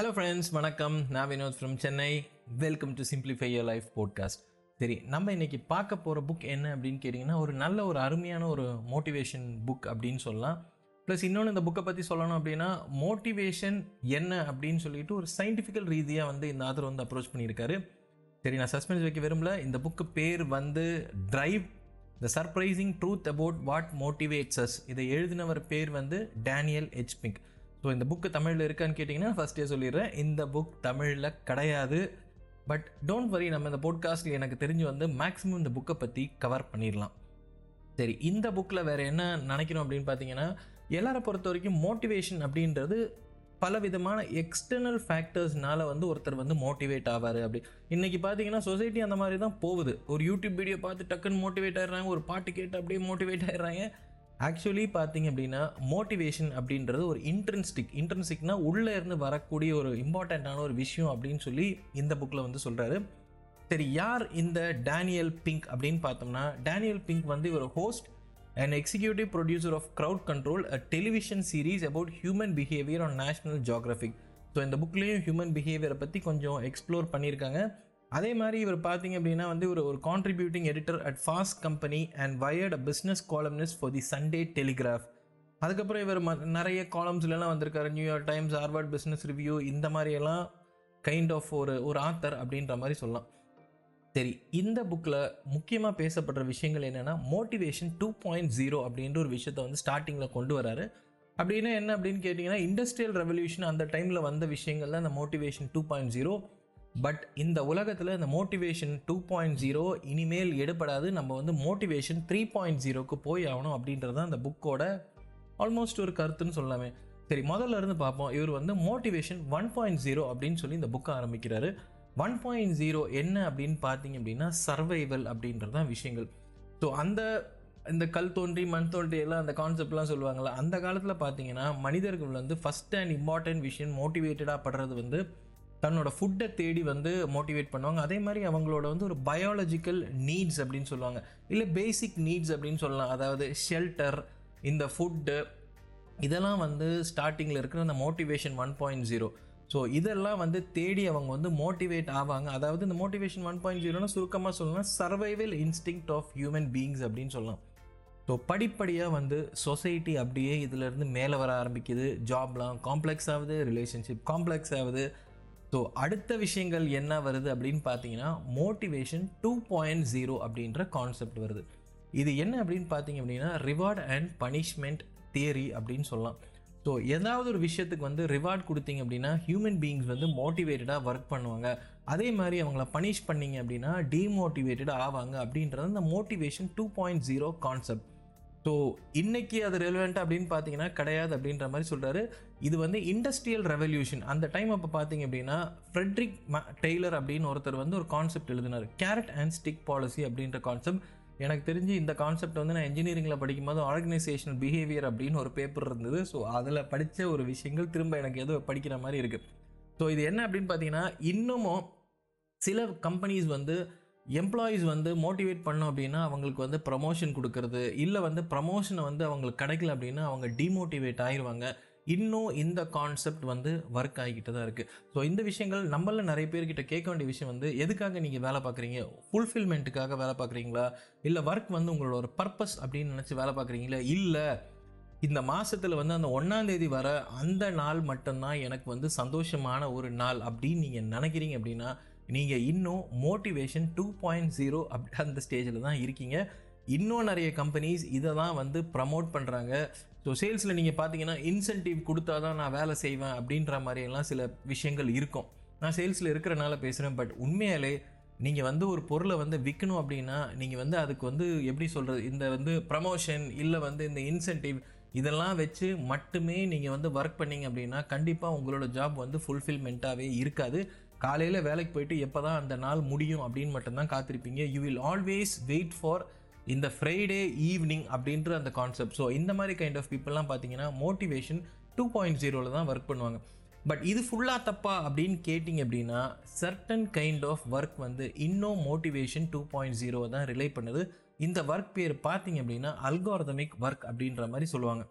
Hello friends வணக்கம். நான் Vinod from Chennai welcome to simplify your life podcast சரி நம்ம இன்றைக்கி பார்க்க போகிற புக் என்ன அப்படின்னு கேட்டிங்கன்னா ஒரு நல்ல ஒரு அருமையான ஒரு மோட்டிவேஷன் புக் அப்படின்னு சொல்லலாம். ப்ளஸ் இன்னொன்று இந்த புக்கை பற்றி சொல்லணும் அப்படின்னா மோட்டிவேஷன் என்ன அப்படின்னு சொல்லிட்டு ஒரு சயின்டிஃபிக்கல் ரீதியாக வந்து இந்த ஆதர் வந்து அப்ரோச் பண்ணியிருக்காரு. சரி நான் சஸ்பென்ஸ் வைக்க விரும்பல. இந்த புக்கு பேர் வந்து drive the surprising truth about what motivates us இதை எழுதினவர் பேர் வந்து டேனியல் ஹெச்பிங்க் ஸோ இந்த புக்கு தமிழில் இருக்கான்னு கேட்டிங்கன்னா ஃபஸ்ட்டே சொல்லிடுறேன். இந்த புக் தமிழில் கிடையாது. பட் டோன்ட் வரி நம்ம இந்த போட்காஸ்ட்டில் எனக்கு தெரிஞ்சு வந்து மேக்ஸிமம் இந்த புக்கை பற்றி கவர் பண்ணிடலாம். சரி இந்த புக்கில் வேறு என்ன நினைக்கணும் அப்படின்னு பார்த்தீங்கன்னா எல்லாரை பொறுத்த வரைக்கும் மோட்டிவேஷன் அப்படின்றது பல விதமான எக்ஸ்டர்னல் ஃபேக்டர்ஸ்னால வந்து ஒருத்தர் வந்து மோட்டிவேட் ஆவார் அப்படி. இன்றைக்கி பார்த்தீங்கன்னா சொசைட்டி அந்த மாதிரி தான் போகுது. ஒரு யூடியூப் வீடியோ பார்த்து டக்குன்னு மோட்டிவேட் ஆயிடுறாங்க ஒரு பாட்டு கேட்டு அப்படியே மோட்டிவேட் ஆயிடுறாங்க. ஆக்சுவலி பார்த்தீங்க அப்படின்னா மோட்டிவேஷன் அப்படின்றது ஒரு இன்ட்ரென்ஸ்டிக் இன்ட்ரென்ஸ்டிக்னா உள்ளே இருந்து வரக்கூடிய ஒரு இம்பார்ட்டண்ட்டான ஒரு விஷயம் அப்படின்னு சொல்லி இந்த புக்கில் வந்து சொல்கிறாரு சரி யார் இந்த டேனியல் பிங்க் அப்படின்னு பார்த்தோம்னா டேனியல் பிங்க் வந்து இவர் host and executive producer of Crowd Control a television series about human behaviour on National Geographic so இந்த புக்லேயும் ஹியூமன் பிஹேவியரை பற்றி கொஞ்சம் எக்ஸ்ப்ளோர் பண்ணியிருக்காங்க. அதே மாதிரி இவர் பார்த்தீங்க அப்படின்னா வந்து ஒரு ஒரு contributing editor at Fast Company and Wired a business columnist for the Sunday Telegraph அதுக்கப்புறம் இவர் ம நிறைய காலம்ஸ்லாம் வந்திருக்காரு. New York Times Harvard Business Review இந்த மாதிரியெல்லாம் கைண்ட் ஆஃப் ஒரு ஒரு ஆத்தர் அப்படின்ற மாதிரி சொல்லலாம். சரி இந்த புக்கில் முக்கியமாக பேசப்படுற விஷயங்கள் என்னென்னா மோட்டிவேஷன் டூ பாயிண்ட் ஜீரோ அப்படின்ற ஒரு விஷயத்தை வந்து ஸ்டார்டிங்கில் கொண்டு வராரு. அப்படின்னா என்ன அப்படின்னு கேட்டிங்கன்னா இண்டஸ்ட்ரியல் ரெவல்யூஷன் அந்த டைமில் வந்த விஷயங்கள் தான் அந்த motivation two point zero but இந்த உலகத்தில் இந்த மோட்டிவேஷன் டூ பாயிண்ட் ஜீரோ இனிமேல் எடுபடாது. நம்ம வந்து மோட்டிவேஷன் த்ரீ பாயிண்ட் ஜீரோக்கு போய் ஆகணும் அப்படின்றது தான் அந்த புக்கோட ஆல்மோஸ்ட் ஒரு கருத்துன்னு சொல்லலாமே. சரி முதல்ல இருந்து பார்ப்போம். இவர் வந்து மோட்டிவேஷன் ஒன் பாயிண்ட் ஜீரோ அப்படின்னு சொல்லி இந்த புக்கை ஆரம்பிக்கிறாரு. ஒன் பாயிண்ட் ஜீரோ என்ன அப்படின்னு பார்த்தீங்க அப்படின்னா சர்வைவல் அப்படின்றது தான் விஷயங்கள். ஸோ அந்த இந்த கல் தோன்றி மண் தோன்றி எல்லாம் அந்த கான்செப்ட்லாம் சொல்லுவாங்கள்ல அந்த காலத்தில் பார்த்தீங்கன்னா மனிதர்கள் வந்து ஃபஸ்ட் அண்ட் இம்பார்ட்டன்ட் விஷயம் மோட்டிவேட்டடாக படுறது வந்து தன்னோட ஃபுட்டை தேடி வந்து மோட்டிவேட் பண்ணுவாங்க. அதே மாதிரி அவங்களோட வந்து ஒரு பயாலஜிக்கல் நீட்ஸ் அப்படின்னு சொல்லுவாங்க. இல்லை பேசிக் நீட்ஸ் அப்படின்னு சொல்லலாம். அதாவது ஷெல்டர் இந்த ஃபுட்டு இதெல்லாம் வந்து ஸ்டார்டிங்கில் இருக்கிற அந்த motivation one point zero so இதெல்லாம் வந்து தேடி அவங்க வந்து மோட்டிவேட் ஆவாங்க. அதாவது இந்த மோட்டிவேஷன் ஒன் பாயிண்ட் ஜீரோனா சுருக்கமாக சொல்லலாம் survival instinct of human beings அப்படின்னு சொல்லலாம். ஸோ படிப்படியாக வந்து சொசைட்டி அப்படியே இதிலேருந்து மேலே வர ஆரம்பிக்குது. ஜாப்லாம் காம்ப்ளெக்ஸ் ஆகுது ரிலேஷன்ஷிப் காம்ப்ளெக்ஸ் ஆகுது. ஸோ அடுத்த விஷயங்கள் என்ன வருது அப்படின்னு பார்த்தீங்கன்னா மோட்டிவேஷன் டூ பாயிண்ட் ஜீரோ அப்படின்ற கான்செப்ட் வருது. இது என்ன அப்படின்னு பார்த்தீங்க அப்படின்னா ரிவார்ட் அண்ட் பனிஷ்மெண்ட் தியரி அப்படின்னு சொல்லலாம். ஸோ ஏதாவது ஒரு விஷயத்துக்கு வந்து ரிவார்ட் கொடுத்தீங்க அப்படின்னா ஹியூமன் பீயிங்ஸ் வந்து மோட்டிவேட்டடாக ஒர்க் பண்ணுவாங்க. அதே மாதிரி அவங்கள பனிஷ் பண்ணிங்க அப்படின்னா டீமோட்டிவேட்டடாக ஆவாங்க அப்படின்றது அந்த motivation two point zero concept so இன்னைக்கு அது ரெலவெண்ட் அப்படின்னு பார்த்தீங்கன்னா கிடையாது அப்படின்ற மாதிரி சொல்கிறாரு இது வந்து இண்டஸ்ட்ரியல் ரெவல்யூஷன் அந்த டைம் அப்போ பார்த்தீங்க அப்படின்னா ஃப்ரெட்ரிக் டெய்லர் அப்படின்னு ஒருத்தர் வந்து ஒரு கான்செப்ட் எழுதினார். கேரட் அண்ட் ஸ்டிக் பாலிசி அப்படின்ற கான்செப்ட் எனக்கு தெரிஞ்சு இந்த கான்செப்ட் வந்து நான் இன்ஜினியரிங்கில் படிக்கும்போது ஆர்கனைசேஷனல் பிஹேவியர் அப்படின்னு ஒரு பேப்பர் இருந்தது. ஸோ அதில் படித்த ஒரு விஷயங்கள் திரும்ப எனக்கு ஏதோ படிக்கிற மாதிரி இருக்குது ஸோ இது என்ன அப்படின்னு பார்த்தீங்கன்னா இன்னமும் சில கம்பெனிஸ் வந்து எம்ப்ளாயீஸ் வந்து மோட்டிவேட் பண்ணோம் அப்படின்னா அவங்களுக்கு வந்து ப்ரமோஷன் கொடுக்கறது. இல்லை வந்து ப்ரமோஷனை வந்து அவங்களுக்கு கிடைக்கல அப்படின்னா அவங்க டிமோட்டிவேட் ஆயிடுவாங்க இன்னும் இந்த கான்செப்ட் வந்து ஒர்க் ஆகிக்கிட்டு தான் இருக்குது ஸோ இந்த விஷயங்கள் நம்மள நிறைய பேர்கிட்ட கேட்க வேண்டிய விஷயம் வந்து எதுக்காக நீங்கள் வேலை பார்க்குறீங்க? ஃபுல்ஃபில்மெண்ட்டுக்காக வேலை பார்க்குறீங்களா? இல்லை ஒர்க் வந்து உங்களோட ஒரு பர்பஸ் அப்படின்னு நினச்சி வேலை பார்க்குறீங்களா? இல்லை இந்த மாதத்தில் வந்து அந்த ஒன்றாந்தேதி வர அந்த நாள் மட்டும்தான் எனக்கு வந்து சந்தோஷமான ஒரு நாள் அப்படின்னு நீங்கள் நினைக்கிறீங்க அப்படின்னா நீங்கள் இன்னும் மோட்டிவேஷன் டூ பாயிண்ட் ஜீரோ அப் அந்த ஸ்டேஜில் தான் இருக்கீங்க. இன்னும் நிறைய கம்பெனிஸ் இதை தான் வந்து ப்ரமோட் பண்ணுறாங்க ஸோ சேல்ஸில் நீங்கள் பார்த்தீங்கன்னா இன்சென்டிவ் கொடுத்தா தான் நான் வேலை செய்வேன் அப்படின்ற மாதிரியெல்லாம் சில விஷயங்கள் இருக்கும். நான் சேல்ஸில் இருக்கிறனால பேசுகிறேன் பட் உண்மையாலே நீங்கள் வந்து ஒரு பொருளை வந்து விற்கணும் அப்படின்னா நீங்கள் வந்து அதுக்கு வந்து எப்படி சொல்கிறது இந்த வந்து ப்ரமோஷன் இல்லை வந்து இந்த இன்சென்டிவ் இதெல்லாம் வச்சு மட்டுமே நீங்கள் வந்து ஒர்க் பண்ணீங்க அப்படின்னா கண்டிப்பாக உங்களோட ஜாப் வந்து ஃபுல்ஃபில்மெண்ட்டாகவே இருக்காது. காலையில் வேலைக்கு போயிட்டு எப்போ தான் அந்த நாள் முடியும் அப்படின்னு மட்டும்தான் காத்திருப்பீங்க. You will always wait for இந்த ஃப்ரைடே ஈவினிங் அப்படின்ற அந்த கான்செப்ட் ஸோ இந்த மாதிரி கைண்ட் ஆஃப் பீப்புளெலாம் பார்த்தீங்கன்னா மோட்டிவேஷன் டூ பாயிண்ட் ஜீரோவில் தான் ஒர்க் பண்ணுவாங்க. பட் இது ஃபுல்லாக தப்பா அப்படின்னு கேட்டிங்க அப்படின்னா சர்டன் கைண்ட் ஆஃப் ஒர்க் வந்து இன்னும் மோட்டிவேஷன் டூ பாயிண்ட் ஜீரோ தான் ரிலே பண்ணுது. இந்த ஒர்க் பேர் பார்த்தீங்க அப்படின்னா அல்காரதமிக் ஒர்க் அப்படின்ற மாதிரி சொல்லுவாங்க.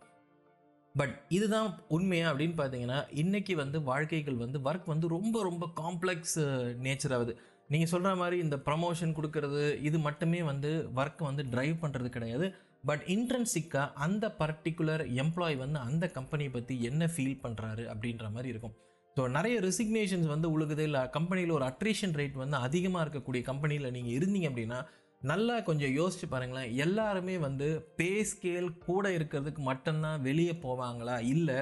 பட் இதுதான் உண்மையா அப்படின்னு பார்த்தீங்கன்னா இன்னைக்கு வந்து வாழ்க்கைகள் வந்து ஒர்க் வந்து ரொம்ப ரொம்ப காம்ப்ளெக்ஸ் நேச்சர் ஆகுது. நீங்கள் சொல்கிற மாதிரி இந்த ப்ரமோஷன் கொடுக்கறது இது மட்டுமே வந்து ஒர்க் வந்து ட்ரைவ் பண்ணுறது கிடையாது. பட் இன்ட்ரென்சிக்காக அந்த பர்டிகுலர் எம்ப்ளாய் வந்து அந்த கம்பெனியை பற்றி என்ன ஃபீல் பண்ணுறாரு அப்படின்ற மாதிரி இருக்கும். ஸோ நிறைய ரெசிக்னேஷன்ஸ் வந்து உழுகுது. இல்லை கம்பெனியில் ஒரு அட்ரிஷன் ரேட் வந்து அதிகமாக இருக்கக்கூடிய கம்பெனியில் நீங்கள் இருந்தீங்க அப்படின்னா நல்லா கொஞ்சம் யோசிச்சு பாருங்களேன். எல்லாருமே வந்து பே ஸ்கேல் கூட இருக்கிறதுக்கு மட்டும்தான் வெளியே போவாங்களா? இல்லை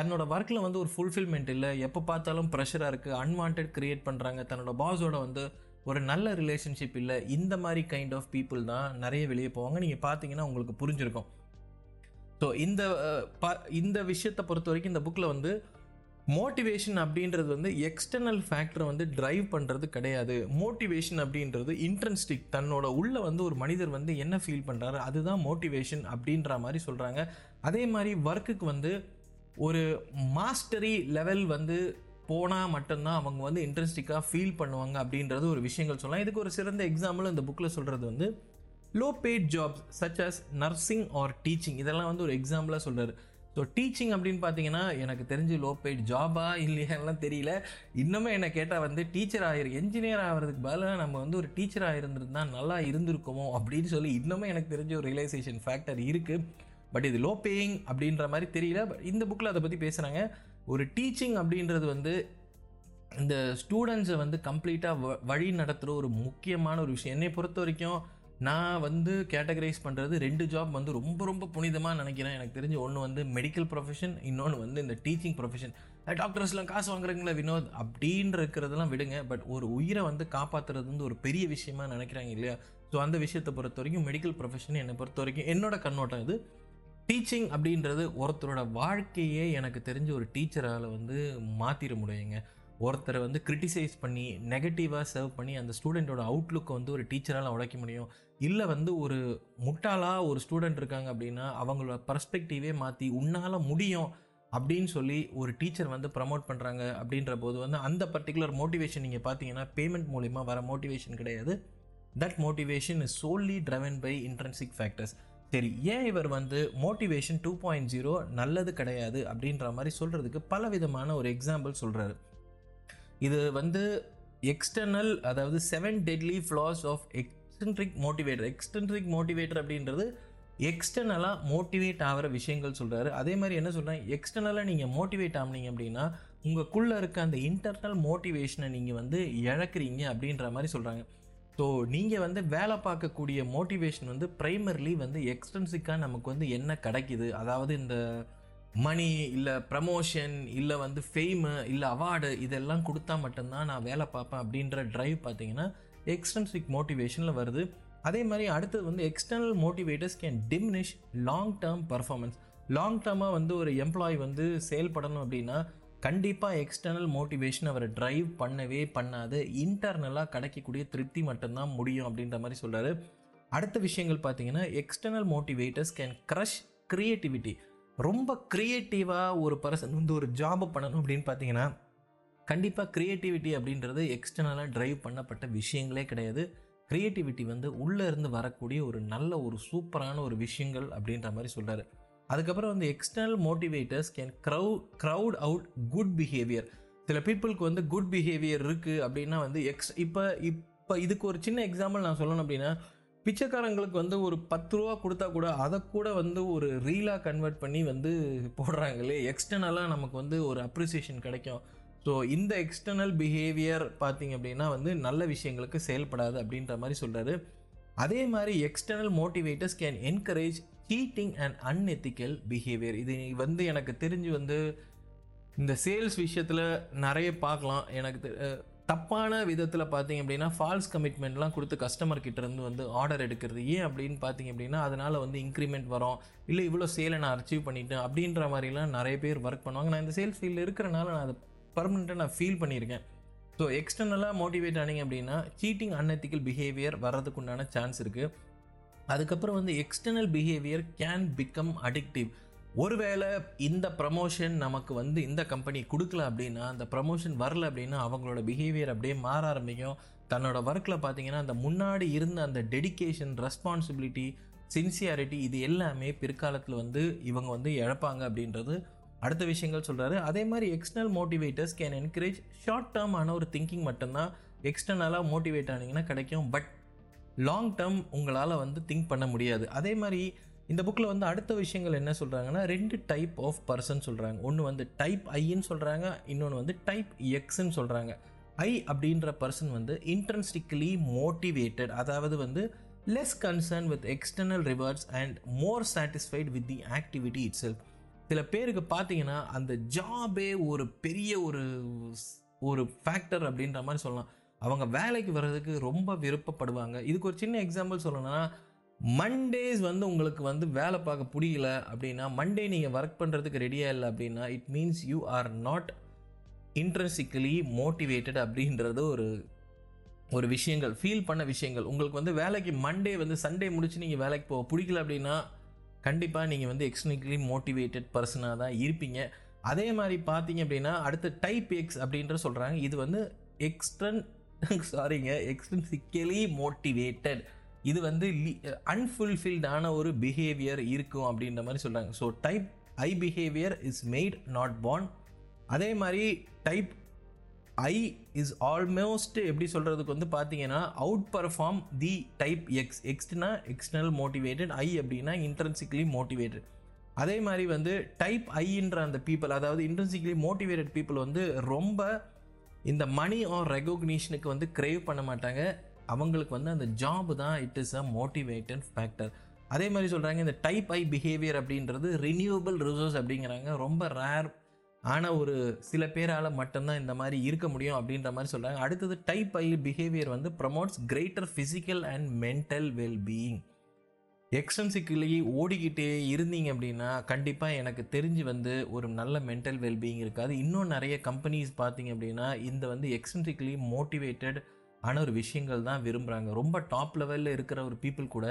தன்னோட ஒர்க்கில் வந்து ஒரு ஃபுல்ஃபில்மெண்ட் இல்லை. எப்போ பார்த்தாலும் ப்ரெஷராக இருக்குது அன்வான்ட் க்ரியேட் பண்ணுறாங்க தன்னோட பாஸோட வந்து ஒரு நல்ல ரிலேஷன்ஷிப் இல்லை. இந்த மாதிரி கைண்ட் ஆஃப் பீப்புள் தான் நிறைய வெளியே போவாங்க. நீங்கள் பார்த்தீங்கன்னா உங்களுக்கு புரிஞ்சிருக்கும். ஸோ இந்த ப- இந்த விஷயத்தை பொறுத்த வரைக்கும் இந்த புக்கில் வந்து மோட்டிவேஷன் அப்படின்றது வந்து எக்ஸ்டர்னல் ஃபேக்டரை வந்து டிரைவ் பண்ணுறது கிடையாது. மோட்டிவேஷன் அப்படின்றது இன்ட்ரன்ஸ்டிக் தன்னோட உள்ள வந்து ஒரு மனிதர் வந்து என்ன ஃபீல் பண்ணுறாரு அதுதான் மோட்டிவேஷன் அப்படின்ற மாதிரி சொல்கிறாங்க அதே மாதிரி ஒர்க்குக்கு வந்து ஒரு மாஸ்டரி லெவல் வந்து போனால் மட்டும்தான் அவங்க வந்து இன்ட்ரெஸ்டிக்காக ஃபீல் பண்ணுவாங்க அப்படின்றது ஒரு விஷயங்கள் சொல்லலாம். இதுக்கு ஒரு சிறந்த எக்ஸாம்பிள் இந்த புக்கில் சொல்கிறது வந்து low paid jobs such as nursing or teaching இதெல்லாம் வந்து ஒரு எக்ஸாம்பிளாக சொல்கிறார் ஸோ டீச்சிங் அப்படின்னு பார்த்தீங்கன்னா எனக்கு தெரிஞ்சு லோ பெய்ட் ஜாபா இல்லையாலாம் தெரியல. இன்னுமே என்னை கேட்டால் வந்து டீச்சர் ஆகிரு என்ஜினியர் ஆகிறதுக்கு பதிலாக நம்ம வந்து ஒரு டீச்சர் ஆகிருந்துருந்தா நல்லா இருந்திருக்குமோ அப்படின்னு சொல்லி இன்னுமே எனக்கு தெரிஞ்ச ஒரு ரியலைசேஷன் ஃபேக்டர் இருக்குது பட் இது லோ பேயிங் அப்படின்ற மாதிரி தெரியல. பட் இந்த புக்கில் அதை பற்றி பேசுகிறாங்க ஒரு டீச்சிங் அப்படின்றது வந்து இந்த ஸ்டூடெண்ட்ஸை வந்து கம்ப்ளீட்டாக வழி நடத்துகிற ஒரு முக்கியமான ஒரு விஷயம். என்னை பொறுத்த வரைக்கும் நான் வந்து கேட்டகரைஸ் பண்ணுறது ரெண்டு ஜாப் வந்து ரொம்ப ரொம்ப புனிதமாக நினைக்கிறேன். எனக்கு தெரிஞ்சு ஒன்று வந்து மெடிக்கல் ப்ரொஃபஷன் இன்னொன்று வந்து இந்த டீச்சிங் ப்ரொஃபஷன் டாக்டர்ஸ்லாம் காசு வாங்குறீங்களா வினோத்? அப்படின்ற இருக்கிறதெல்லாம் விடுங்க. பட் ஒரு உயிரை வந்து காப்பாற்றுறது வந்து ஒரு பெரிய விஷயமா நினைக்கிறாங்க இல்லையா? ஸோ அந்த விஷயத்தை பொறுத்த வரைக்கும் மெடிக்கல் ப்ரொஃபஷன் என்னை பொறுத்த வரைக்கும் என்னோட கண்ணோட்டம் இது. டீச்சிங் அப்படின்றது ஒருத்தரோட வாழ்க்கையே எனக்கு தெரிஞ்ச ஒரு டீச்சரால் வந்து மாற்றிட முடியுங்க. ஒருத்தரை வந்து கிரிட்டிசைஸ் பண்ணி நெகட்டிவாக சர்வ் பண்ணி அந்த ஸ்டூடெண்ட்டோட அவுட்லுக்கை வந்து ஒரு டீச்சரால் உடைக்க முடியும். இல்லை வந்து ஒரு முட்டாளாக ஒரு ஸ்டூடெண்ட் இருக்காங்க அப்படின்னா அவங்களோட பர்ஸ்பெக்டிவே மாற்றி உன்னால் முடியும் அப்படின்னு சொல்லி ஒரு டீச்சர் வந்து ப்ரமோட் பண்ணுறாங்க அப்படின்ற போது வந்து அந்த பர்டிகுலர் மோட்டிவேஷன் நீங்கள் பார்த்தீங்கன்னா பேமெண்ட் மூலிமா வர மோட்டிவேஷன் கிடையாது. That motivation is solely driven by intrinsic factors சரி ஏன் இவர் வந்து மோட்டிவேஷன் டூ பாயிண்ட் ஜீரோ நல்லது கிடையாது அப்படின்ற மாதிரி சொல்கிறதுக்கு பல விதமான ஒரு எக்ஸாம்பிள் சொல்கிறாரு இது வந்து எக்ஸ்டர்னல் அதாவது seven deadly flaws of ex extrinsic motivator extrinsic motivator அப்படின்றது எக்ஸ்டர்னலாக மோட்டிவேட் ஆகிற விஷயங்கள் சொல்கிறாரு அதே மாதிரி என்ன சொல்கிறேன் எக்ஸ்டர்னலாக நீங்கள் மோட்டிவேட் ஆனீங்க அப்படின்னா உங்களுக்குள்ளே இருக்க அந்த இன்டர்னல் மோட்டிவேஷனை நீங்கள் வந்து இழக்கிறீங்க அப்படின்ற மாதிரி சொல்கிறாங்க ஸோ நீங்கள் வந்து வேலை பார்க்கக்கூடிய மோட்டிவேஷன் வந்து ப்ரைமர்லி வந்து எக்ஸ்டென்சிக்காக நமக்கு வந்து என்ன கிடைக்கிது? அதாவது இந்த மணி இல்லை ப்ரமோஷன் இல்லை வந்து ஃபெய்மு இல்லை அவார்டு இதெல்லாம் கொடுத்தா மட்டும்தான் நான் வேலை பார்ப்பேன் அப்படின்ற ட்ரைவ் பார்த்தீங்கன்னா எக்ஸ்டென்சிக் மோட்டிவேஷனில் வருது. அதே மாதிரி அடுத்தது வந்து external motivators can diminish long term performance long டேர்மாக வந்து ஒரு எம்ப்ளாயி வந்து செயல்படணும் அப்படின்னா கண்டிப்பாக எக்ஸ்டர்னல் மோட்டிவேஷன் அவரை டிரைவ் பண்ணவே பண்ணாது. இன்டர்னலாக கிடைக்கக்கூடிய திருப்தி மட்டும்தான் முடியும் அப்படின்ற மாதிரி சொல்கிறாரு அடுத்த விஷயங்கள் பார்த்தீங்கன்னா external motivators can crush creativity ரொம்ப க்ரியேட்டிவாக ஒரு பர்சன் வந்து ஒரு ஜாபை பண்ணணும் அப்படின்னு பார்த்தீங்கன்னா கண்டிப்பாக க்ரியேட்டிவிட்டி அப்படின்றது எக்ஸ்டர்னலாக ட்ரைவ் பண்ணப்பட்ட விஷயங்களே கிடையாது. க்ரியேட்டிவிட்டி வந்து உள்ளே இருந்து வரக்கூடிய ஒரு நல்ல ஒரு சூப்பரான ஒரு விஷயங்கள் அப்படின்ற மாதிரி சொல்கிறாரு அதுக்கப்புறம் வந்து external motivators can crow crowd out good behaviour சில பீப்புளுக்கு வந்து குட் பிஹேவியர் இருக்குது அப்படின்னா வந்து எக்ஸ் இப்போ இப்போ இதுக்கு ஒரு சின்ன எக்ஸாம்பிள் நான் சொல்லணும் அப்படின்னா பிச்சைக்காரங்களுக்கு வந்து ஒரு பத்து ரூபா கொடுத்தா கூட அதை கூட வந்து ஒரு ரீலாக கன்வெர்ட் பண்ணி வந்து போடுறாங்களே எக்ஸ்டர்னலாக நமக்கு வந்து ஒரு அப்ரிசியேஷன் கிடைக்கும். ஸோ இந்த எக்ஸ்டர்னல் பிஹேவியர் பார்த்தீங்க அப்படின்னா வந்து நல்ல விஷயங்களுக்கு செயல்படாது அப்படின்ற மாதிரி சொல்கிறாரு அதே மாதிரி external motivators can encourage cheating and unethical behaviour இது வந்து எனக்கு தெரிஞ்சு வந்து இந்த சேல்ஸ் விஷயத்தில் நிறைய பார்க்கலாம். எனக்கு தப்பான விதத்தில் பார்த்தீங்க அப்படின்னா ஃபால்ஸ் கமிட்மெண்ட்லாம் கொடுத்து கஸ்டமர் கிட்டேருந்து வந்து ஆர்டர் எடுக்கிறது. ஏன் அப்படின்னு பார்த்தீங்க அப்படின்னா அதனால் வந்து இன்க்ரிமெண்ட் வரும். இல்லை இவ்வளோ சேலை நான் அச்சீவ் பண்ணிட்டேன் அப்படின்ற மாதிரிலாம் நிறைய பேர் ஒர்க் பண்ணுவாங்க. நான் இந்த சேல்ஸ் ஃபீல்டில் இருக்கிறனால நான் அதை பர்மனெண்ட்டாக நான் ஃபீல் பண்ணியிருக்கேன். ஸோ எக்ஸ்டர்னலாக மோட்டிவேட் ஆனீங்க அப்படின்னா சீட்டிங் அன்எத்திக்கல் பிஹேவியர் வர்றதுக்குண்டான சான்ஸ் இருக்குது அதுக்கப்புறம் வந்து external behaviour can become addictive ஒருவேளை இந்த ப்ரமோஷன் நமக்கு வந்து இந்த கம்பெனி கொடுக்கல அப்படின்னா அந்த ப்ரமோஷன் வரல அப்படின்னா அவங்களோட பிஹேவியர் அப்படியே மாற ஆரம்பிக்கும். தன்னோட ஒர்க்கில் பார்த்தீங்கன்னா அந்த முன்னாடி இருந்த அந்த டெடிகேஷன் ரெஸ்பான்சிபிலிட்டி சின்சியாரிட்டி இது எல்லாமே பிற்காலத்தில் வந்து இவங்க வந்து இழப்பாங்க அப்படின்றது அடுத்த விஷயங்கள் சொல்கிறாரு அதே மாதிரி external motivators can encourage short term ஆன ஒரு திங்கிங் மட்டும்தான் எக்ஸ்டர்னலாக மோட்டிவேட் ஆனீங்கன்னா கிடைக்கும். பட் லாங் டேர்ம் உங்களால் வந்து திங்க் பண்ண முடியாது. அதே மாதிரி இந்த புக்கில் வந்து அடுத்த விஷயங்கள் என்ன சொல்கிறாங்கன்னா ரெண்டு டைப் ஆஃப் பர்சன் சொல்கிறாங்க ஒன்று வந்து டைப் ஐன்னு சொல்கிறாங்க இன்னொன்று வந்து டைப் எக்ஸ்ன்னு சொல்கிறாங்க ஐ அப்படின்ற பர்சன் வந்து இன்ட்ரென்ஸ்டிக்கலி மோட்டிவேட்டட் அதாவது வந்து less concern with external rewards and more satisfied with the activity itself சில பேருக்கு பார்த்தீங்கன்னா அந்த ஜாபே ஒரு பெரிய ஒரு ஒரு ஃபேக்டர் அப்படின்ற மாதிரி சொல்லலாம். அவங்க வேலைக்கு வர்றதுக்கு ரொம்ப விருப்பப்படுவாங்க. இதுக்கு ஒரு சின்ன எக்ஸாம்பிள் சொல்லணும்னா மண்டேஸ் வந்து உங்களுக்கு வந்து வேலை பார்க்க பிடிக்கல அப்படின்னா மண்டே நீங்கள் ஒர்க் பண்ணுறதுக்கு ரெடியாக இல்லை அப்படின்னா it means you are not intrinsically motivated அப்படின்றது ஒரு ஒரு விஷயங்கள் ஃபீல் பண்ண விஷயங்கள். உங்களுக்கு வந்து வேலைக்கு மண்டே வந்து சண்டே முடிச்சு நீங்கள் வேலைக்கு போக பிடிக்கல அப்படின்னா கண்டிப்பாக நீங்கள் வந்து எக்ஸ்ட்ரிக்லி மோட்டிவேட்டட் பர்சனாக தான் இருப்பீங்க. அதே மாதிரி பார்த்தீங்க அப்படின்னா அடுத்து டைப் எக்ஸ் அப்படின்ற சொல்கிறாங்க இது வந்து எக்ஸ்டன் சாரிங்க எக்ஸ்டன்சிக்கலி மோட்டிவேட்டட் இது வந்து அன்ஃபுல்ஃபில்டான ஒரு பிஹேவியர் இருக்கும் அப்படின்ற மாதிரி சொல்கிறாங்க so type I behaviour is made not born அதே மாதிரி டைப் ஐ இஸ் ஆல்மோஸ்ட் எப்படி சொல்கிறதுக்கு வந்து பார்த்தீங்கன்னா outperform the type X எக்ஸ்ட்னா எக்ஸ்டர்னல் மோட்டிவேட்டட் ஐ அப்படின்னா இன்டர்ன்சிக்லி மோட்டிவேட்டட் அதே மாதிரி வந்து டைப் ஐன்ற அந்த பீப்புள் அதாவது இன்டர்ன்சிக்லி மோட்டிவேட்டட் பீப்புள் வந்து ரொம்ப இந்த மணி ஆர் ரெகக்னிஷனுக்கு வந்து க்ரேவ் பண்ண மாட்டாங்க. அவங்களுக்கு வந்து அந்த ஜாப் தான் it is a motivated factor அதே மாதிரி சொல்கிறாங்க இந்த டைப் ஐ பிஹேவியர் அப்படின்றது ரினியூவபிள் ரிசோர்ஸ் அப்படிங்கிறாங்க. ரொம்ப ரேர் ஆனால் ஒரு சில பேரால் மட்டும்தான் இந்த மாதிரி இருக்க முடியும் அப்படின்ற மாதிரி சொல்கிறாங்க அடுத்தது டைப் ஐ பிஹேவியர் வந்து promotes greater physical and mental wellbeing extrinsically ஓடிக்கிட்டே இருந்தீங்க அப்படின்னா கண்டிப்பாக எனக்கு தெரிஞ்சு வந்து ஒரு நல்ல மென்டல் வெல்பீயிங் இருக்காது. இன்னும் நிறைய கம்பெனிஸ் பார்த்தீங்க அப்படின்னா இந்த வந்து எக்ஸ்டென்சிக்கலி மோட்டிவேட்டட் ஆன ஒரு விஷயங்கள் தான் விரும்புகிறாங்க ரொம்ப டாப் லெவலில் இருக்கிற ஒரு பீப்புள் கூட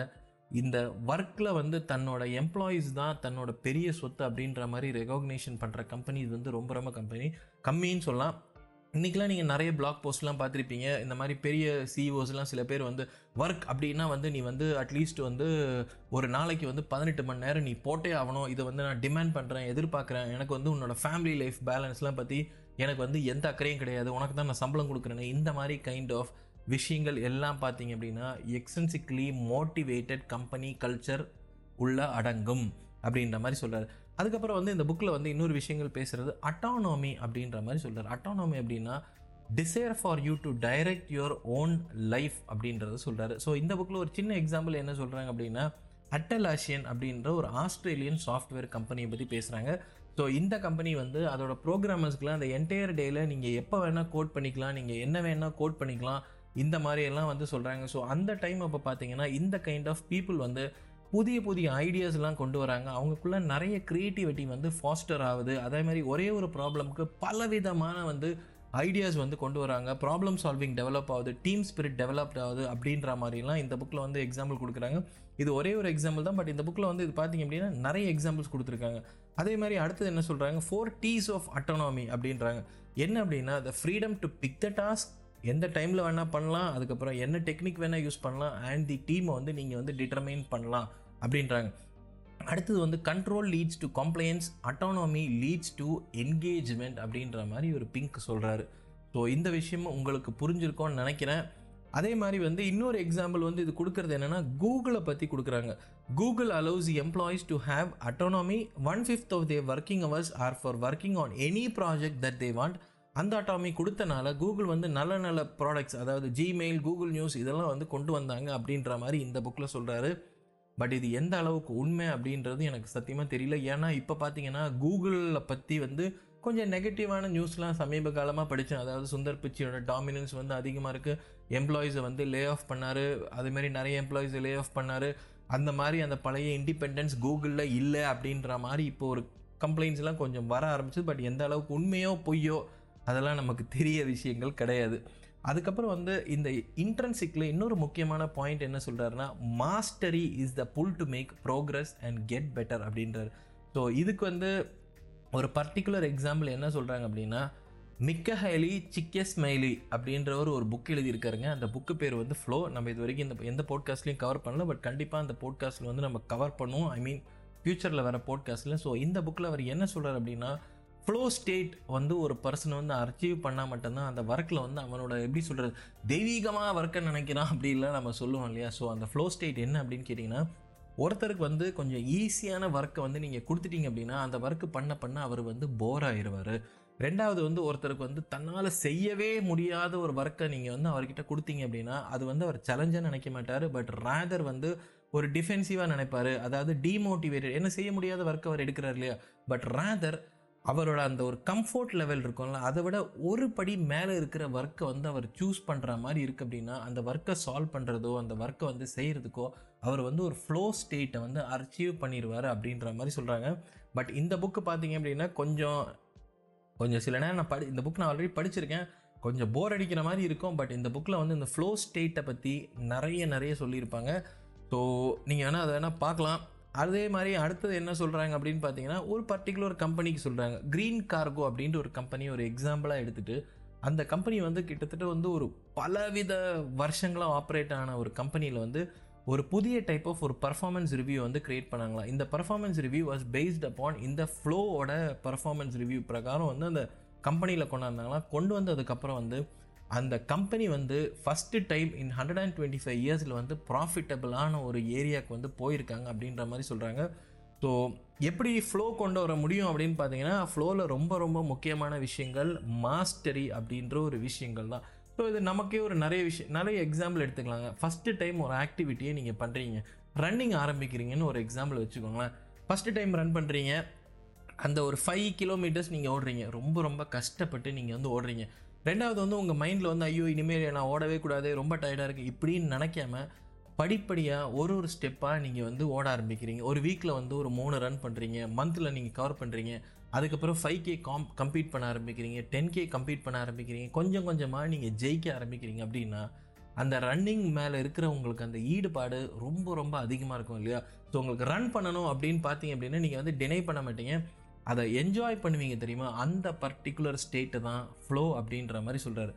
இந்த ஒர்க்கில் வந்து தன்னோட எம்ப்ளாயீஸ் தான் தன்னோட பெரிய சொத்து அப்படின்ற மாதிரி ரெகக்னேஷன் பண்ணுற கம்பெனி இது வந்து ரொம்ப ரொம்ப கம்பெனி கம்மின்னு சொல்லலாம். இன்றைக்கெலாம் நீங்கள் நிறைய பிளாக் போஸ்ட்லாம் பார்த்துருப்பீங்க. இந்த மாதிரி பெரிய சிஇஓஸ்லாம் சில பேர் வந்து ஒர்க் அப்படின்னா வந்து நீ வந்து அட்லீஸ்ட் வந்து ஒரு நாளைக்கு வந்து பதினெட்டு மணி நேரம் நீ போட்டே ஆகணும். இதை வந்து நான் டிமாண்ட் பண்ணுறேன் எதிர்பார்க்குறேன். எனக்கு வந்து உன்னோட ஃபேமிலி லைஃப் பேலன்ஸ்லாம் பற்றி எனக்கு வந்து எந்த அக்கறையும் கிடையாது. உனக்கு தான் நான் சம்பளம் கொடுக்குறேன்னு. இந்த மாதிரி கைண்ட் ஆஃப் விஷயங்கள் எல்லாம் பார்த்தீங்க அப்படின்னா எக்ஸ்டென்சிக்லி மோட்டிவேட்டட் கம்பெனி கல்ச்சர் உள்ள அடங்கும் அப்படின்ற மாதிரி சொல்கிறார் அதுக்கப்புறம் வந்து இந்த புக்கில் வந்து இன்னொரு விஷயங்கள் பேசுகிறது அட்டானமி அப்படின்ற மாதிரி சொல்கிறார் அட்டானமி அப்படின்னா desire for you to direct your own life அப்படின்றத சொல்கிறாரு ஸோ இந்த புக்கில் ஒரு சின்ன எக்ஸாம்பிள் என்ன சொல்கிறாங்க அப்படின்னா அட்டலாஷியன் அப்படின்ற ஒரு ஆஸ்திரேலியன் சாஃப்ட்வேர் கம்பெனியை பற்றி பேசுகிறாங்க ஸோ இந்த கம்பெனி வந்து அதோட ப்ரோக்ராமர்ஸ்க்குலாம் அந்த என்டையர் டேயில் நீங்கள் எப்போ வேணால் கோட் பண்ணிக்கலாம் நீங்கள் என்ன வேணால் கோட் பண்ணிக்கலாம் இந்த மாதிரியெல்லாம் வந்து சொல்கிறாங்க ஸோ அந்த டைம் அப்போ பார்த்தீங்கன்னா இந்த கைண்ட் ஆஃப் பீப்புள் வந்து புதிய புதிய ஐடியாஸ்லாம் கொண்டு வராங்க. அவங்களுக்குள்ள நிறைய க்ரியேட்டிவிட்டி வந்து ஃபாஸ்டர் ஆகுது. அதே மாதிரி ஒரே ஒரு ப்ராப்ளம்க்கு பலவிதமான வந்து ஐடியாஸ் வந்து கொண்டு வராங்க. ப்ராப்ளம் சால்விங் டெவலப் ஆகுது. டீம் ஸ்பிரிட் டெவலப்ட் ஆகுது அப்படின்ற மாதிரிலாம் இந்த புக்கில் வந்து எக்ஸாம்பிள் கொடுக்குறாங்க. இது ஒரே ஒரு எக்ஸாம்பிள் தான் பட் இந்த புக்கில் வந்து இது பார்த்தீங்க அப்படின்னா நிறைய எக்ஸாம்பிள்ஸ் கொடுத்துருக்காங்க. அதே மாதிரி அடுத்தது என்ன சொல்கிறாங்க ஃபோர் டீஸ் ஆஃப் அட்டோனாமி அப்படின்றாங்க. என்ன அப்படின்னா the freedom to pick the task எந்த டைமில் வேணால் பண்ணலாம் அதுக்கப்புறம் என்ன டெக்னிக் வேணால் யூஸ் பண்ணலாம் அண்ட் தி டீமை வந்து நீங்கள் வந்து டிட்டர்மைன் பண்ணலாம் அப்படின்றாங்க. அடுத்தது வந்து control leads to compliance autonomy leads to engagement அப்படின்ற மாதிரி ஒரு பிங்க் சொல்கிறாரு ஸோ இந்த விஷயம் உங்களுக்கு புரிஞ்சிருக்கோன்னு நினைக்கிறேன். அதே மாதிரி வந்து இன்னொரு எக்ஸாம்பிள் வந்து இது கொடுக்குறது என்னென்னா கூகுளை பற்றி கொடுக்குறாங்க. Google allows employees to have autonomy one fifth of the working hours or for working on any project that they want அந்த அட்டாமி கொடுத்தனால கூகுள் வந்து நல்ல நல்ல ப்ராடக்ட்ஸ் அதாவது ஜிமெயில் கூகுள் நியூஸ் இதெல்லாம் வந்து கொண்டு வந்தாங்க அப்படின்ற மாதிரி இந்த புக்கில் சொல்கிறாரு பட் இது எந்த அளவுக்கு உண்மை அப்படின்றது எனக்கு சத்தியமாக தெரியல. ஏன்னா இப்போ பார்த்தீங்கன்னா கூகுளில் பற்றி வந்து கொஞ்சம் நெகட்டிவான நியூஸ்லாம் சமீப காலமாக படித்தேன் அதாவது சுந்தர் பிச்சியோட டாமினன்ஸ் வந்து அதிகமாக இருக்குது எம்ப்ளாயீஸை வந்து லே ஆஃப் பண்ணார். அதுமாரி நிறைய எம்ப்ளாயீஸ் லே ஆஃப் பண்ணார். அந்த மாதிரி அந்த பழைய இண்டிபெண்டன்ஸ் கூகுளில் இல்லை அப்படின்ற மாதிரி இப்போ ஒரு கம்ப்ளைண்ட்ஸ்லாம் கொஞ்சம் வர ஆரம்பிச்சு பட் எந்த அளவுக்கு உண்மையோ பொய்யோ அதெல்லாம் நமக்கு தெரிய விஷயங்கள் கிடையாது. அதுக்கப்புறம் வந்து இந்த இன்ட்ரன்சிக்கில் இன்னொரு முக்கியமான பாயிண்ட் என்ன சொல்கிறாருன்னா mastery is the pull to make progress and get better அப்படின்றார். ஸோ இதுக்கு வந்து ஒரு பர்டிகுலர் எக்ஸாம்பிள் என்ன சொல்கிறாங்க அப்படின்னா மிக்கஹைலி சிக்கஸ்மைலி அப்படின்றவர் ஒரு புக் எழுதியிருக்காருங்க. அந்த புக்கு பேர் வந்து ஃப்ளோ நம்ம இது வரைக்கும் இந்த எந்த போட்காஸ்ட்லையும் கவர் பண்ணல பட் கண்டிப்பாக அந்த போட்காஸ்ட்டில் வந்து நம்ம கவர் பண்ணுவோம். ஐ மீன் ஃப்யூச்சரில் வர போட்காஸ்ட்டில் ஸோ இந்த புக்கில் அவர் என்ன சொல்கிறார் அப்படின்னா ஃப்ளோ ஸ்டேட் வந்து ஒரு பர்சனை வந்து அச்சீவ் பண்ணால் மட்டும்தான் அந்த ஒர்க்கில் வந்து அவனோட எப்படி சொல்கிறது தெய்வீகமாக ஒர்க்கை நினைக்கிறான் அப்படின்லாம் நம்ம சொல்லுவோம் இல்லையா? ஸோ அந்த ஃப்ளோ ஸ்டேட் என்ன அப்படின்னு கேட்டிங்கன்னா ஒருத்தருக்கு வந்து கொஞ்சம் ஈஸியான ஒர்க்கை வந்து நீங்கள் கொடுத்துட்டீங்க அப்படின்னா அந்த ஒர்க்கு பண்ண பண்ண அவர் வந்து போர் ஆயிடுவார் ரெண்டாவது வந்து ஒருத்தருக்கு வந்து தன்னால் செய்யவே முடியாத ஒரு ஒர்க்கை நீங்கள் வந்து அவர்கிட்ட கொடுத்தீங்க அப்படின்னா அது வந்து அவர் சேலஞ்சாக நினைக்க மாட்டார். பட் ரேதர் வந்து ஒரு டிஃபென்சிவாக நினைப்பார். அதாவது டிமோட்டிவேட்டட் என்ன செய்ய முடியாத ஒர்க்கை அவர் எடுக்கிறார் இல்லையா? பட் ரேதர் அவரோட அந்த ஒரு கம்ஃபர்ட் லெவல் இருக்கும்ல அதை விட ஒரு படி மேலே இருக்கிற ஒர்க்கை வந்து அவர் சூஸ் பண்ணுற மாதிரி இருக்குது அப்படின்னா அந்த ஒர்க்கை சால்வ் பண்ணுறதோ அந்த ஒர்க்கை வந்து செய்கிறதுக்கோ அவர் வந்து ஒரு ஃப்ளோ ஸ்டேட்டை வந்து அச்சீவ் பண்ணிடுவார் அப்படின்ற மாதிரி சொல்கிறாங்க பட் இந்த புக்கு பார்த்தீங்க அப்படின்னா கொஞ்சம் கொஞ்சம் சில நேரம் நான் படி இந்த புக் நான் ஆல்ரெடி படிச்சிருக்கேன். கொஞ்சம் போர் அடிக்கிற மாதிரி இருக்கும். பட் இந்த புக்கில் வந்து இந்த ஃப்ளோ ஸ்டேட்டை பற்றி நிறைய நிறைய சொல்லியிருப்பாங்க. ஸோ நீங்கள் வேணால் அதை வேணால் பார்க்கலாம். அதே மாதிரி அடுத்தது என்ன சொல்கிறாங்க அப்படின்னு பார்த்தீங்கன்னா ஒரு பர்டிகுலர் கம்பெனிக்கு சொல்கிறாங்க க்ரீன் கார்கோ அப்படின்ற ஒரு கம்பெனி ஒரு எக்ஸாம்பிளாக எடுத்துகிட்டு அந்த கம்பெனி வந்து கிட்டத்தட்ட வந்து ஒரு பலவித வருஷங்களாக ஆப்ரேட் ஆன ஒரு கம்பெனியில் வந்து ஒரு புதிய டைப் ஆஃப் ஒரு பர்ஃபார்மன்ஸ் ரிவ்யூ வந்து கிரியேட் பண்ணாங்களா இந்த performance review was based upon இந்த ஃப்ளோவோட பர்ஃபார்மன்ஸ் ரிவ்யூ பிரகாரம் வந்து அந்த கம்பெனியில் கொண்டாந்தாங்களா கொண்டு வந்ததுக்கப்புறம் வந்து அந்த கம்பெனி வந்து first time in hundred and twenty five இயர்ஸில் வந்து ப்ராஃபிட்டபிளான ஒரு ஏரியாவுக்கு வந்து போயிருக்காங்க அப்படின்ற மாதிரி சொல்கிறாங்க ஸோ எப்படி ஃப்ளோ கொண்டு வர முடியும் அப்படின்னு பார்த்தீங்கன்னா ஃப்ளோவில் ரொம்ப ரொம்ப முக்கியமான விஷயங்கள் மாஸ்டரி அப்படின்ற ஒரு விஷயங்கள் தான். ஸோ இது நமக்கே ஒரு நிறைய விஷயம் நிறைய எக்ஸாம்பிள் எடுத்துக்கலாங்க. ஃபஸ்ட்டு டைம் ஒரு ஆக்டிவிட்டியை நீங்கள் பண்ணுறீங்க ரன்னிங் ஆரம்பிக்கிறீங்கன்னு ஒரு எக்ஸாம்பிள் வச்சுக்கோங்களேன். ஃபஸ்ட்டு டைம் ரன் பண்ணுறீங்க அந்த ஒரு ஃபைவ் கிலோமீட்டர்ஸ் நீங்கள் ஓடுறீங்க. ரொம்ப ரொம்ப கஷ்டப்பட்டு நீங்கள் வந்து ஓடுறீங்க. ரெண்டாவது வந்து உங்கள் மைண்டில் வந்து ஐயோ இனிமேல் நான் ஓடவே கூடாது ரொம்ப டயர்டாக இருக்குது இப்படின்னு நினைக்காம படிப்படியாக ஒரு ஒரு ஸ்டெப்பாக நீங்கள் வந்து ஓட ஆரம்பிக்கிறீங்க. ஒரு வீக்கில் வந்து ஒரு மூணு ரன் பண்ணுறீங்க மந்தில் நீங்கள் கவர் பண்ணுறீங்க அதுக்கப்புறம் ஃபைவ் கே காம் கம்ப்ளீட் பண்ண ஆரம்பிக்கிறீங்க டென் கே கம்ப்ளீட் பண்ண ஆரம்பிக்கிறீங்க கொஞ்சம் கொஞ்சமாக நீங்கள் ஜெயிக்க ஆரம்பிக்கிறீங்க அப்படின்னா அந்த ரன்னிங் மேலே இருக்கிற உங்களுக்கு அந்த ஈடுபாடு ரொம்ப ரொம்ப அதிகமாக இருக்கும் இல்லையா? ஸோ உங்களுக்கு ரன் பண்ணணும் அப்படின்னு பார்த்தீங்க அப்படின்னா நீங்கள் வந்து டினை பண்ண மாட்டீங்க. அதை என்ஜாய் பண்ணுவீங்க தெரியுமா? அந்த பர்டிகுலர் ஸ்டேட்டு தான் ஃப்ளோ அப்படின்ற மாதிரி சொல்கிறாரு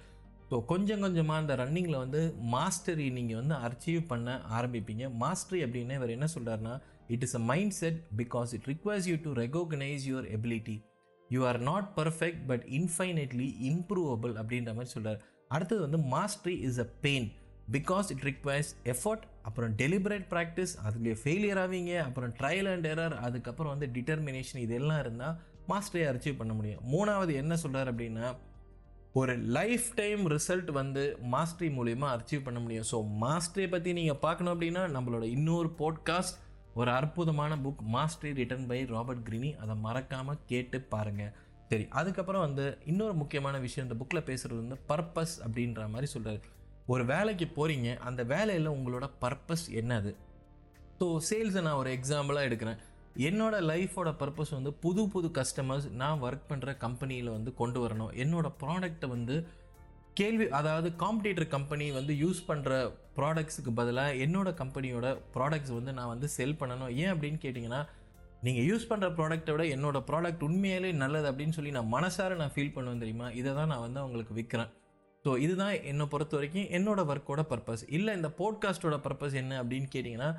ஸோ கொஞ்சம் கொஞ்சமாக அந்த ரன்னிங்கில் வந்து மாஸ்டரி நீங்கள் வந்து அச்சீவ் பண்ண ஆரம்பிப்பீங்க. மாஸ்டரி அப்படின்னு இவர் என்ன சொல்கிறாருன்னா it is a mind set because it requires you to recognise your ability you are not perfect but infinitely improvable அப்படின்ற மாதிரி சொல்கிறார் அடுத்தது வந்து mastery is a pain because it requires effort அப்புறம் டெலிபரேட் ப்ராக்டிஸ் அதுலேயே ஃபெயிலியர் ஆவீங்க அப்புறம் trial and error அதுக்கப்புறம் வந்து டிட்டர்மினேஷன் இதெல்லாம் இருந்தால் மாஸ்டரியை அச்சீவ் பண்ண முடியும். மூணாவது என்ன சொல்கிறார் அப்படின்னா ஒரு லைஃப் டைம் ரிசல்ட் வந்து மாஸ்டரி மூலிமா அச்சீவ் பண்ண முடியும். ஸோ மாஸ்டரியை பற்றி நீங்கள் பார்க்கணும் அப்படின்னா நம்மளோட இன்னொரு போட்காஸ்ட் ஒரு அற்புதமான book Mastery written by Robert Greene அதை மறக்காமல் கேட்டு பாருங்கள் சரி அதுக்கப்புறம் வந்து இன்னொரு முக்கியமான விஷயம் இந்த புக்கில் பேசுகிறது வந்து பர்பஸ் அப்படின்ற மாதிரி சொல்கிறார் ஒரு வேலைக்கு போகிறீங்க அந்த வேலையில் உங்களோட பர்பஸ் என்னது? ஸோ சேல்ஸை நான் ஒரு எக்ஸாம்பிளாக எடுக்கிறேன். என்னோட லைஃபோட பர்பஸ் வந்து புது புது கஸ்டமர்ஸ் நான் ஒர்க் பண்ணுற கம்பெனியில் வந்து கொண்டு வரணும். என்னோட ப்ராடக்ட்டை வந்து கேள்வி அதாவது காம்படிட்டர் கம்பெனி வந்து யூஸ் பண்ணுற ப்ராடக்ட்ஸுக்கு பதிலாக என்னோட கம்பெனியோட ப்ராடக்ட்ஸ் வந்து நான் வந்து செல் பண்ணணும். ஏன் அப்படின்னு கேட்டிங்கன்னா நீங்கள் யூஸ் பண்ணுற ப்ராடக்ட்டை விட என்னோட ப்ராடக்ட் உண்மையிலே நல்லது அப்படின்னு சொல்லி நான் மனசார நான் ஃபீல் பண்ணுவேன் தெரியுமா? இதை தான் நான் வந்து அவங்களுக்கு விற்கிறேன் ஸோ இதுதான் என்னை பொறுத்த வரைக்கும் என்னோட ஒர்க்கோட பர்பஸ் இல்லை இந்த போட்காஸ்ட்டோட பர்பஸ் என்ன அப்படின்னு கேட்டிங்கன்னா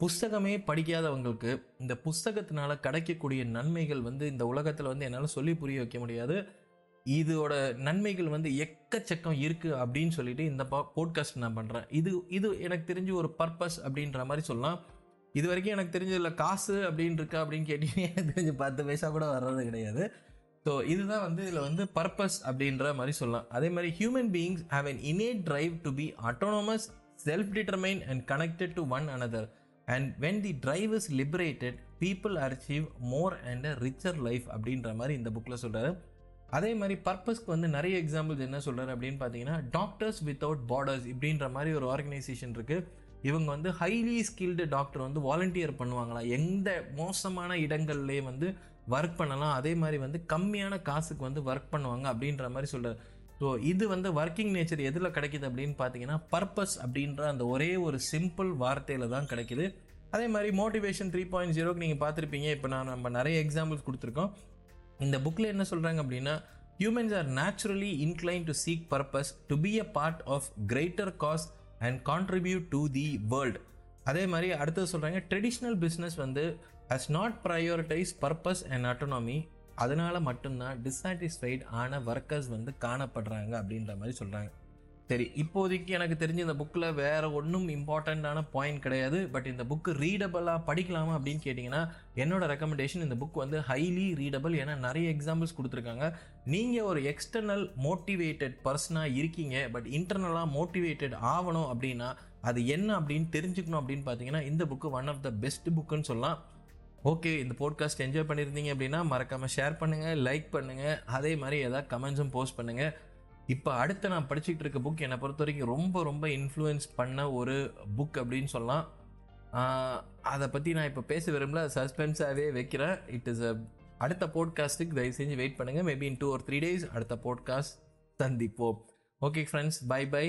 புஸ்தகமே படிக்காதவங்களுக்கு இந்த புஸ்தகத்தினால கிடைக்கக்கூடிய நன்மைகள் வந்து இந்த உலகத்தில் வந்து என்னால் சொல்லி புரிய வைக்க முடியாது. இதோட நன்மைகள் வந்து எக்கச்சக்கம் இருக்குது அப்படின்னு சொல்லிட்டு இந்த போட்காஸ்ட் நான் பண்ணுறேன் இது இது எனக்கு தெரிஞ்சு ஒரு பர்பஸ் அப்படின்ற மாதிரி சொல்லலாம். இது வரைக்கும் எனக்கு தெரிஞ்சதில்ல காசு அப்படின்னு இருக்கா அப்படின்னு கேட்டிங்கன்னா எனக்கு தெரிஞ்சு பத்து பைசா கூட வர்றது கிடையாது. ஸோ இதுதான் வந்து இதில் வந்து பர்பஸ் அப்படின்ற மாதிரி சொல்லலாம். அதே மாதிரி human beings have an innate drive to be autonomous self determine and connected to one another and when the drive is liberated people achieve more and a richer life அப்படின்ற மாதிரி இந்த புக்கில் சொல்கிறாரு அதே மாதிரி பர்பஸ்க்கு வந்து நிறைய எக்ஸாம்பிள்ஸ் என்ன சொல்கிறாரு அப்படின்னு பார்த்தீங்கன்னா டாக்டர்ஸ் வித்தவுட் பார்டர்ஸ் இப்படின்ற மாதிரி ஒரு ஆர்கனைசேஷன் இருக்குது இவங்க வந்து ஹைலி ஸ்கில்டு டாக்டர் வந்து வாலண்டியர் பண்ணுவாங்களா? எந்த மோசமான இடங்கள்லேயே வந்து ஒர்க் பண்ணலாம். அதே மாதிரி வந்து கம்மியான காசுக்கு வந்து ஒர்க் பண்ணுவாங்க அப்படின்ற மாதிரி சொல்கிறார் ஸோ இது வந்து ஒர்க்கிங் நேச்சர் எதில் கிடைக்குது அப்படின்னு பார்த்தீங்கன்னா பர்பஸ் அப்படின்ற அந்த ஒரே ஒரு சிம்பிள் வார்த்தையில் தான் கிடைக்குது. அதே மாதிரி மோட்டிவேஷன் த்ரீ பாயிண்ட் ஜீரோக்கு நீங்கள் பார்த்துருப்பீங்க. இப்போ நான் நம்ம நிறைய எக்ஸாம்பிள்ஸ் கொடுத்துருக்கோம். இந்த புக்கில் என்ன சொல்கிறாங்க அப்படின்னா humans are naturally incline to seek purpose to be a part of greater cause and contribute to the world அதே மாதிரி அடுத்தது சொல்கிறாங்க ட்ரெடிஷ்னல் பிஸ்னஸ் வந்து has not prioritise purpose and autonomy அதனால் மட்டும்தான் டிஸாட்டிஸ்ஃபைட் ஆன ஒர்க்கர்ஸ் வந்து காணப்படுறாங்க அப்படின்ற மாதிரி சொல்கிறாங்க சரி இப்போதைக்கு எனக்கு தெரிஞ்ச இந்த புக்கில் வேறு ஒன்றும் இம்பார்ட்டண்ட்டான பாயிண்ட் கிடையாது. பட் இந்த புக்கு ரீடபிளாக படிக்கலாமா அப்படின்னு கேட்டிங்கன்னா என்னோடய ரெக்கமெண்டேஷன் இந்த புக் வந்து ஹைலி ரீடபிள் ஏன்னா நிறைய எக்ஸாம்பிள்ஸ் கொடுத்துருக்காங்க. நீங்கள் ஒரு எக்ஸ்டர்னல் மோட்டிவேட்டட் பர்சனாக இருக்கீங்க பட் இன்டர்னலாக மோட்டிவேட்டட் ஆகணும் அப்படின்னா அது என்ன அப்படின்னு தெரிஞ்சுக்கணும் அப்படின்னு பார்த்தீங்கன்னா இந்த book one of the best புக்குன்னு சொல்லலாம். ஓகே இந்த போட்காஸ்ட் என்ஜாய் பண்ணியிருந்தீங்க அப்படின்னா மறக்காமல் ஷேர் பண்ணுங்கள் லைக் பண்ணுங்கள் அதே மாதிரி ஏதாவது கமெண்ட்ஸும் போஸ்ட் பண்ணுங்கள் இப்போ அடுத்து நான் படிச்சுக்கிட்டு இருக்க புக் என்னை பொறுத்த வரைக்கும் ரொம்ப ரொம்ப இன்ஃப்ளூயன்ஸ் பண்ண ஒரு புக் அப்படின்னு சொல்லலாம். அதை பற்றி நான் இப்போ பேச விரும்பல. சஸ்பென்ஸாகவே வைக்கிறேன். இட் இஸ் அ அடுத்த போட்காஸ்ட்டுக்கு தயவு செஞ்சு வெயிட் பண்ணுங்கள் மேபி இன் டூ ஒரு த்ரீ டேஸ் அடுத்த போட்காஸ்ட் சந்திப்போம். Okay friends bye bye